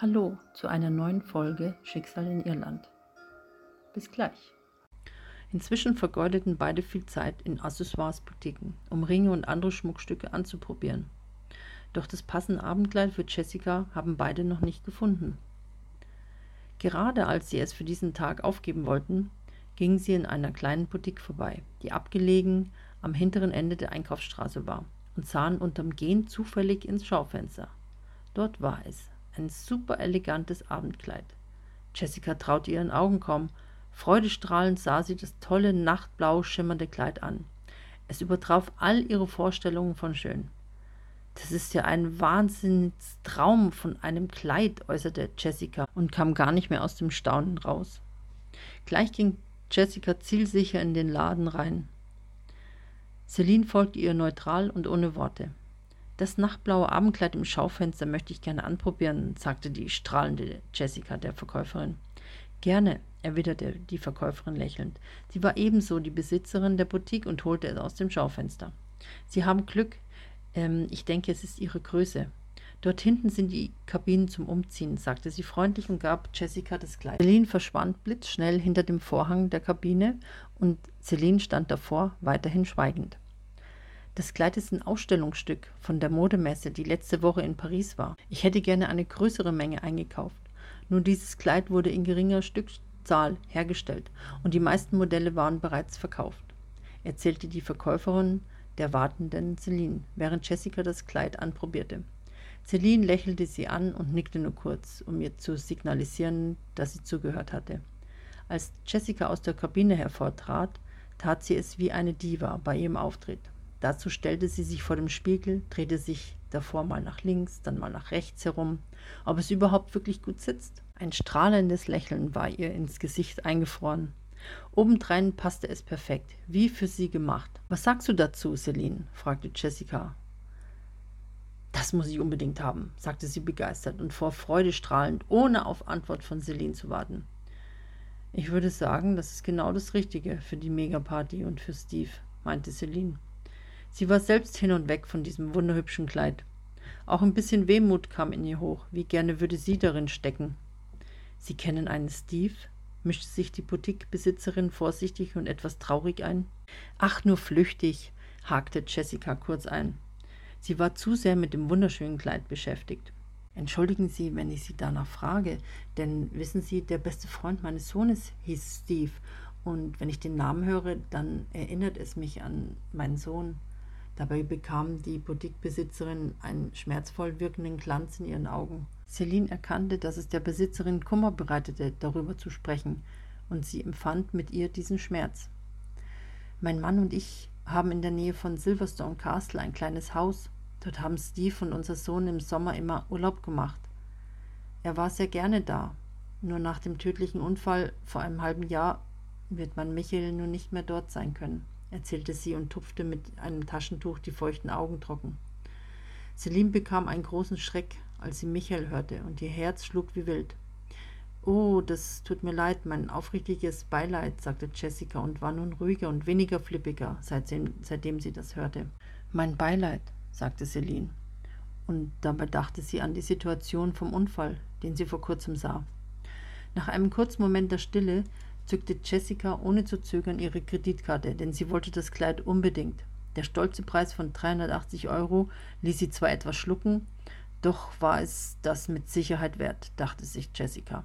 Hallo zu einer neuen Folge Schicksal in Irland. Bis gleich. Inzwischen vergeudeten beide viel Zeit in Accessoires-Boutiquen, um Ringe und andere Schmuckstücke anzuprobieren. Doch das passende Abendkleid für Jessica haben beide noch nicht gefunden. Gerade als sie es für diesen Tag aufgeben wollten, gingen sie in einer kleinen Boutique vorbei, die abgelegen am hinteren Ende der Einkaufsstraße war, und sahen unterm Gehen zufällig ins Schaufenster. Dort war es, ein super elegantes Abendkleid. Jessica traute ihren Augen kaum. Freudestrahlend sah sie das tolle, nachtblau schimmernde Kleid an. Es übertraf all ihre Vorstellungen von schön. Das ist ja ein Wahnsinnstraum von einem Kleid, äußerte Jessica und kam gar nicht mehr aus dem Staunen raus. Gleich ging Jessica zielsicher in den Laden rein. Celine folgte ihr neutral und ohne Worte. Das nachtblaue Abendkleid im Schaufenster möchte ich gerne anprobieren, sagte die strahlende Jessica der Verkäuferin. Gerne, erwiderte die Verkäuferin lächelnd. Sie war ebenso die Besitzerin der Boutique und holte es aus dem Schaufenster. Sie haben Glück. Ähm, ich denke, es ist Ihre Größe. Dort hinten sind die Kabinen zum Umziehen, sagte sie freundlich und gab Jessica das Kleid. Celine verschwand blitzschnell hinter dem Vorhang der Kabine und Celine stand davor, weiterhin schweigend. Das Kleid ist ein Ausstellungsstück von der Modemesse, die letzte Woche in Paris war. Ich hätte gerne eine größere Menge eingekauft. Nur dieses Kleid wurde in geringer Stückzahl hergestellt und die meisten Modelle waren bereits verkauft, erzählte die Verkäuferin der wartenden Celine, während Jessica das Kleid anprobierte. Celine lächelte sie an und nickte nur kurz, um ihr zu signalisieren, dass sie zugehört hatte. Als Jessica aus der Kabine hervortrat, tat sie es wie eine Diva bei ihrem Auftritt. Dazu stellte sie sich vor dem Spiegel, drehte sich davor mal nach links, dann mal nach rechts herum, ob es überhaupt wirklich gut sitzt. Ein strahlendes Lächeln war ihr ins Gesicht eingefroren. Obendrein passte es perfekt, wie für sie gemacht. Was sagst du dazu, Celine? fragte Jessica. Das muss ich unbedingt haben, sagte sie begeistert und vor Freude strahlend, ohne auf Antwort von Celine zu warten. Ich würde sagen, das ist genau das Richtige für die Megaparty und für Steve, meinte Celine. Sie war selbst hin und weg von diesem wunderhübschen Kleid. Auch ein bisschen Wehmut kam in ihr hoch. Wie gerne würde sie darin stecken. Sie kennen einen Steve? mischte sich die Boutiquebesitzerin vorsichtig und etwas traurig ein. Ach, nur flüchtig, hakte Jessica kurz ein. Sie war zu sehr mit dem wunderschönen Kleid beschäftigt. Entschuldigen Sie, wenn ich Sie danach frage, denn wissen Sie, der beste Freund meines Sohnes hieß Steve, und wenn ich den Namen höre, dann erinnert es mich an meinen Sohn. Dabei bekam die Boutiquebesitzerin einen schmerzvoll wirkenden Glanz in ihren Augen. Celine erkannte, dass es der Besitzerin Kummer bereitete, darüber zu sprechen, und sie empfand mit ihr diesen Schmerz. Mein Mann und ich haben in der Nähe von Silverstone Castle ein kleines Haus. Dort haben Steve und unser Sohn im Sommer immer Urlaub gemacht. Er war sehr gerne da. Nur nach dem tödlichen Unfall vor einem halben Jahr wird man Michael nun nicht mehr dort sein können erzählte sie und tupfte mit einem Taschentuch die feuchten Augen trocken. Celine bekam einen großen Schreck, als sie Michael hörte, und ihr Herz schlug wie wild. Oh, das tut mir leid, mein aufrichtiges Beileid, sagte Jessica und war nun ruhiger und weniger flippiger, seitdem, seitdem sie das hörte. Mein Beileid, sagte Celine. Und dabei dachte sie an die Situation vom Unfall, den sie vor kurzem sah. Nach einem kurzen Moment der Stille zückte Jessica ohne zu zögern ihre Kreditkarte, denn sie wollte das Kleid unbedingt. Der stolze Preis von 380 Euro ließ sie zwar etwas schlucken, doch war es das mit Sicherheit wert, dachte sich Jessica.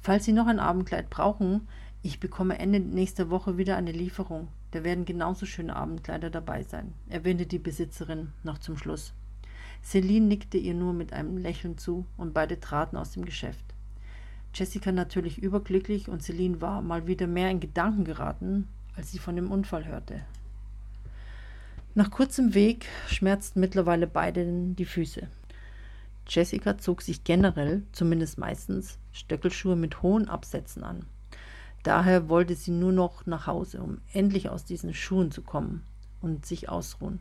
Falls Sie noch ein Abendkleid brauchen, ich bekomme Ende nächster Woche wieder eine Lieferung. Da werden genauso schöne Abendkleider dabei sein, erwähnte die Besitzerin noch zum Schluss. Celine nickte ihr nur mit einem Lächeln zu und beide traten aus dem Geschäft. Jessica natürlich überglücklich und Celine war mal wieder mehr in Gedanken geraten, als sie von dem Unfall hörte. Nach kurzem Weg schmerzten mittlerweile beiden die Füße. Jessica zog sich generell, zumindest meistens, Stöckelschuhe mit hohen Absätzen an. Daher wollte sie nur noch nach Hause, um endlich aus diesen Schuhen zu kommen und sich ausruhen.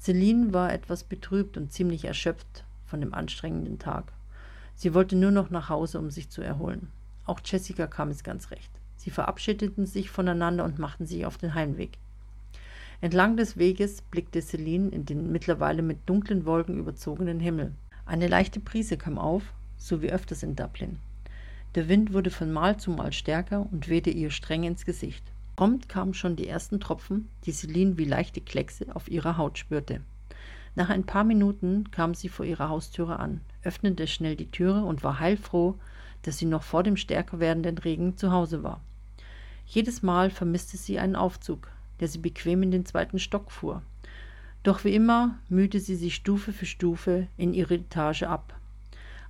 Celine war etwas betrübt und ziemlich erschöpft von dem anstrengenden Tag. Sie wollte nur noch nach Hause, um sich zu erholen. Auch Jessica kam es ganz recht. Sie verabschiedeten sich voneinander und machten sich auf den Heimweg. Entlang des Weges blickte Celine in den mittlerweile mit dunklen Wolken überzogenen Himmel. Eine leichte Brise kam auf, so wie öfters in Dublin. Der Wind wurde von Mal zu Mal stärker und wehte ihr streng ins Gesicht. Prompt kamen schon die ersten Tropfen, die Celine wie leichte Kleckse auf ihrer Haut spürte. Nach ein paar Minuten kam sie vor ihrer Haustüre an, öffnete schnell die Türe und war heilfroh, dass sie noch vor dem stärker werdenden Regen zu Hause war. Jedes Mal vermisste sie einen Aufzug, der sie bequem in den zweiten Stock fuhr. Doch wie immer mühte sie sich Stufe für Stufe in ihre Etage ab.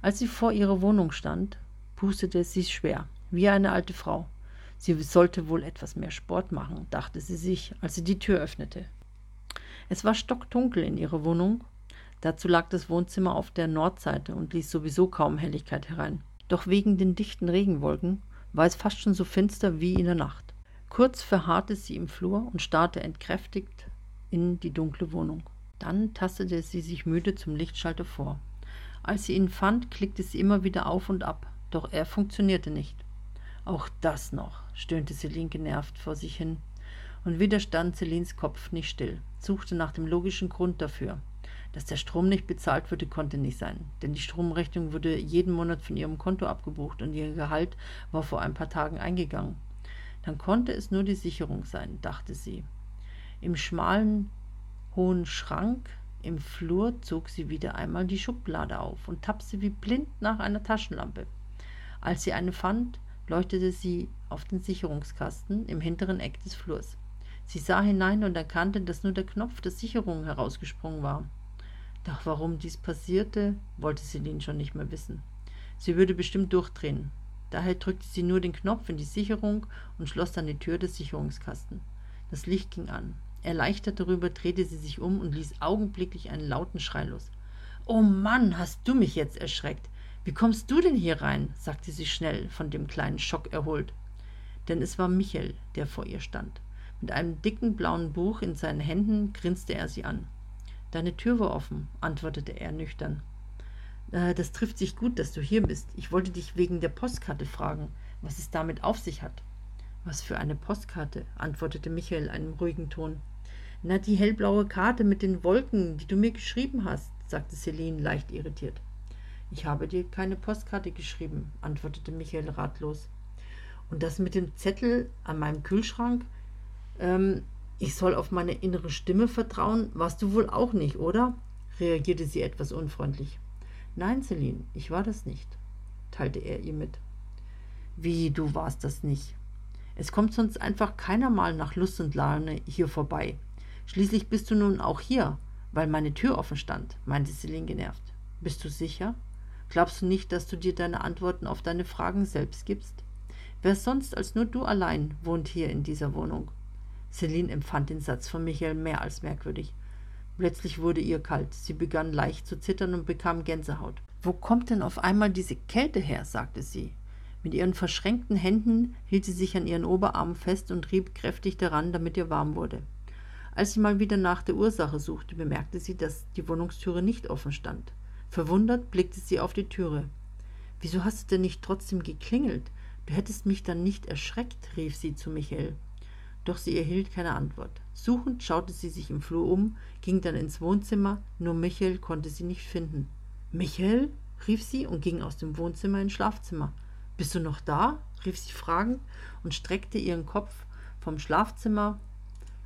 Als sie vor ihrer Wohnung stand, pustete sie schwer, wie eine alte Frau. Sie sollte wohl etwas mehr Sport machen, dachte sie sich, als sie die Tür öffnete. Es war stockdunkel in ihrer Wohnung. Dazu lag das Wohnzimmer auf der Nordseite und ließ sowieso kaum Helligkeit herein. Doch wegen den dichten Regenwolken war es fast schon so finster wie in der Nacht. Kurz verharrte sie im Flur und starrte entkräftigt in die dunkle Wohnung. Dann tastete sie sich müde zum Lichtschalter vor. Als sie ihn fand, klickte sie immer wieder auf und ab, doch er funktionierte nicht. Auch das noch, stöhnte Celine genervt vor sich hin. Und wieder stand Celines Kopf nicht still, suchte nach dem logischen Grund dafür. Dass der Strom nicht bezahlt würde, konnte nicht sein, denn die Stromrechnung wurde jeden Monat von ihrem Konto abgebucht und ihr Gehalt war vor ein paar Tagen eingegangen. Dann konnte es nur die Sicherung sein, dachte sie. Im schmalen, hohen Schrank im Flur zog sie wieder einmal die Schublade auf und tapste wie blind nach einer Taschenlampe. Als sie eine fand, leuchtete sie auf den Sicherungskasten im hinteren Eck des Flurs. Sie sah hinein und erkannte, dass nur der Knopf der Sicherung herausgesprungen war. Doch warum dies passierte, wollte Celine schon nicht mehr wissen. Sie würde bestimmt durchdrehen. Daher drückte sie nur den Knopf in die Sicherung und schloss dann die Tür des Sicherungskasten. Das Licht ging an. Erleichtert darüber drehte sie sich um und ließ augenblicklich einen lauten Schrei los. Oh Mann, hast du mich jetzt erschreckt. Wie kommst du denn hier rein? sagte sie schnell, von dem kleinen Schock erholt. Denn es war Michael, der vor ihr stand. Mit einem dicken blauen Buch in seinen Händen grinste er sie an. Deine Tür war offen, antwortete er nüchtern. Äh, das trifft sich gut, dass du hier bist. Ich wollte dich wegen der Postkarte fragen, was es damit auf sich hat. Was für eine Postkarte? antwortete Michael in einem ruhigen Ton. Na, die hellblaue Karte mit den Wolken, die du mir geschrieben hast, sagte Celine leicht irritiert. Ich habe dir keine Postkarte geschrieben, antwortete Michael ratlos. Und das mit dem Zettel an meinem Kühlschrank, ähm, ich soll auf meine innere Stimme vertrauen, warst du wohl auch nicht, oder? reagierte sie etwas unfreundlich. Nein, Celine, ich war das nicht, teilte er ihr mit. Wie, du warst das nicht? Es kommt sonst einfach keiner mal nach Lust und Laune hier vorbei. Schließlich bist du nun auch hier, weil meine Tür offen stand, meinte Celine genervt. Bist du sicher? Glaubst du nicht, dass du dir deine Antworten auf deine Fragen selbst gibst? Wer sonst als nur du allein wohnt hier in dieser Wohnung? Celine empfand den Satz von Michael mehr als merkwürdig. Plötzlich wurde ihr kalt. Sie begann leicht zu zittern und bekam Gänsehaut. Wo kommt denn auf einmal diese Kälte her? sagte sie. Mit ihren verschränkten Händen hielt sie sich an ihren Oberarm fest und rieb kräftig daran, damit ihr warm wurde. Als sie mal wieder nach der Ursache suchte, bemerkte sie, dass die Wohnungstüre nicht offen stand. Verwundert blickte sie auf die Türe. Wieso hast du denn nicht trotzdem geklingelt? Du hättest mich dann nicht erschreckt, rief sie zu Michael doch sie erhielt keine Antwort. Suchend schaute sie sich im Flur um, ging dann ins Wohnzimmer, nur Michael konnte sie nicht finden. Michael? rief sie und ging aus dem Wohnzimmer ins Schlafzimmer. Bist du noch da? rief sie fragend und streckte ihren Kopf vom Schlafzimmer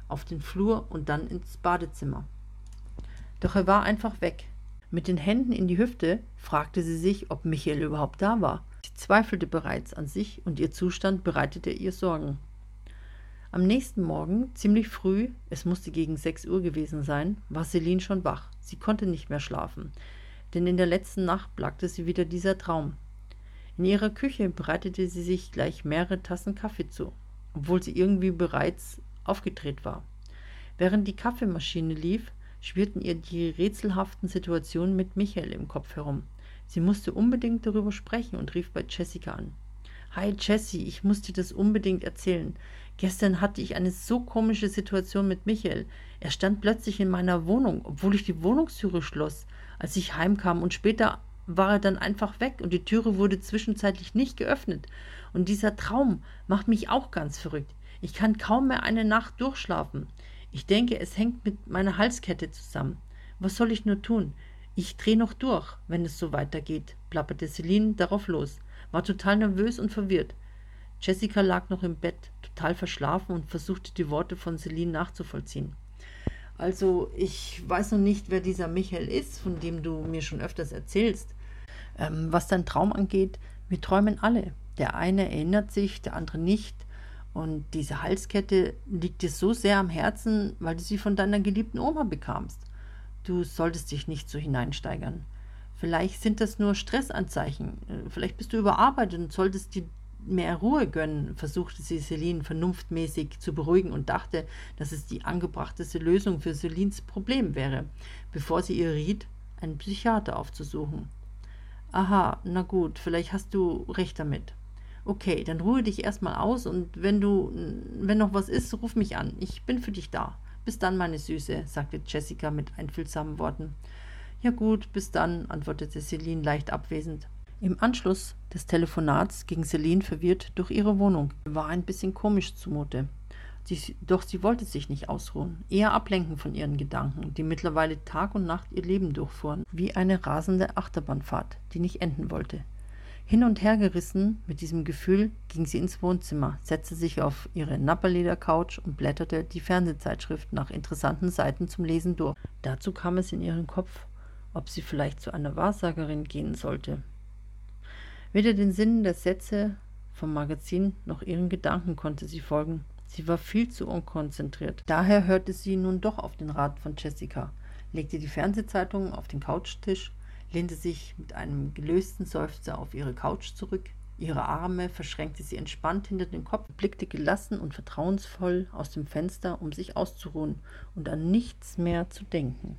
auf den Flur und dann ins Badezimmer. Doch er war einfach weg. Mit den Händen in die Hüfte fragte sie sich, ob Michael überhaupt da war. Sie zweifelte bereits an sich und ihr Zustand bereitete ihr Sorgen. Am nächsten Morgen, ziemlich früh, es musste gegen sechs Uhr gewesen sein, war Celine schon wach. Sie konnte nicht mehr schlafen, denn in der letzten Nacht plagte sie wieder dieser Traum. In ihrer Küche bereitete sie sich gleich mehrere Tassen Kaffee zu, obwohl sie irgendwie bereits aufgedreht war. Während die Kaffeemaschine lief, schwirrten ihr die rätselhaften Situationen mit Michael im Kopf herum. Sie musste unbedingt darüber sprechen und rief bei Jessica an. Hi Jessie, ich muss dir das unbedingt erzählen. Gestern hatte ich eine so komische Situation mit Michael. Er stand plötzlich in meiner Wohnung, obwohl ich die Wohnungstüre schloss, als ich heimkam, und später war er dann einfach weg und die Türe wurde zwischenzeitlich nicht geöffnet. Und dieser Traum macht mich auch ganz verrückt. Ich kann kaum mehr eine Nacht durchschlafen. Ich denke, es hängt mit meiner Halskette zusammen. Was soll ich nur tun? Ich drehe noch durch, wenn es so weitergeht, plapperte Celine darauf los, war total nervös und verwirrt. Jessica lag noch im Bett, total verschlafen und versuchte die Worte von Celine nachzuvollziehen. Also, ich weiß noch nicht, wer dieser Michael ist, von dem du mir schon öfters erzählst. Ähm, was dein Traum angeht, wir träumen alle. Der eine erinnert sich, der andere nicht. Und diese Halskette liegt dir so sehr am Herzen, weil du sie von deiner geliebten Oma bekamst. Du solltest dich nicht so hineinsteigern. Vielleicht sind das nur Stressanzeichen. Äh, vielleicht bist du überarbeitet und solltest dir mehr Ruhe gönnen, versuchte sie Celine vernunftmäßig zu beruhigen und dachte, dass es die angebrachteste Lösung für Celines Problem wäre, bevor sie ihr riet, einen Psychiater aufzusuchen. Aha, na gut, vielleicht hast du recht damit. Okay, dann ruhe dich erstmal aus und wenn du, wenn noch was ist, ruf mich an. Ich bin für dich da. Bis dann, meine Süße, sagte Jessica mit einfühlsamen Worten. Ja gut, bis dann, antwortete Celine leicht abwesend. Im Anschluss des Telefonats ging Celine verwirrt durch ihre Wohnung. War ein bisschen komisch zumute. Sie, doch sie wollte sich nicht ausruhen, eher ablenken von ihren Gedanken, die mittlerweile Tag und Nacht ihr Leben durchfuhren, wie eine rasende Achterbahnfahrt, die nicht enden wollte. Hin und her gerissen mit diesem Gefühl ging sie ins Wohnzimmer, setzte sich auf ihre Napperleder-Couch und blätterte die Fernsehzeitschrift nach interessanten Seiten zum Lesen durch. Dazu kam es in ihren Kopf, ob sie vielleicht zu einer Wahrsagerin gehen sollte. Weder den Sinn der Sätze vom Magazin noch ihren Gedanken konnte sie folgen. Sie war viel zu unkonzentriert. Daher hörte sie nun doch auf den Rat von Jessica, legte die Fernsehzeitung auf den Couchtisch, lehnte sich mit einem gelösten Seufzer auf ihre Couch zurück, ihre Arme verschränkte sie entspannt hinter den Kopf, blickte gelassen und vertrauensvoll aus dem Fenster, um sich auszuruhen und an nichts mehr zu denken.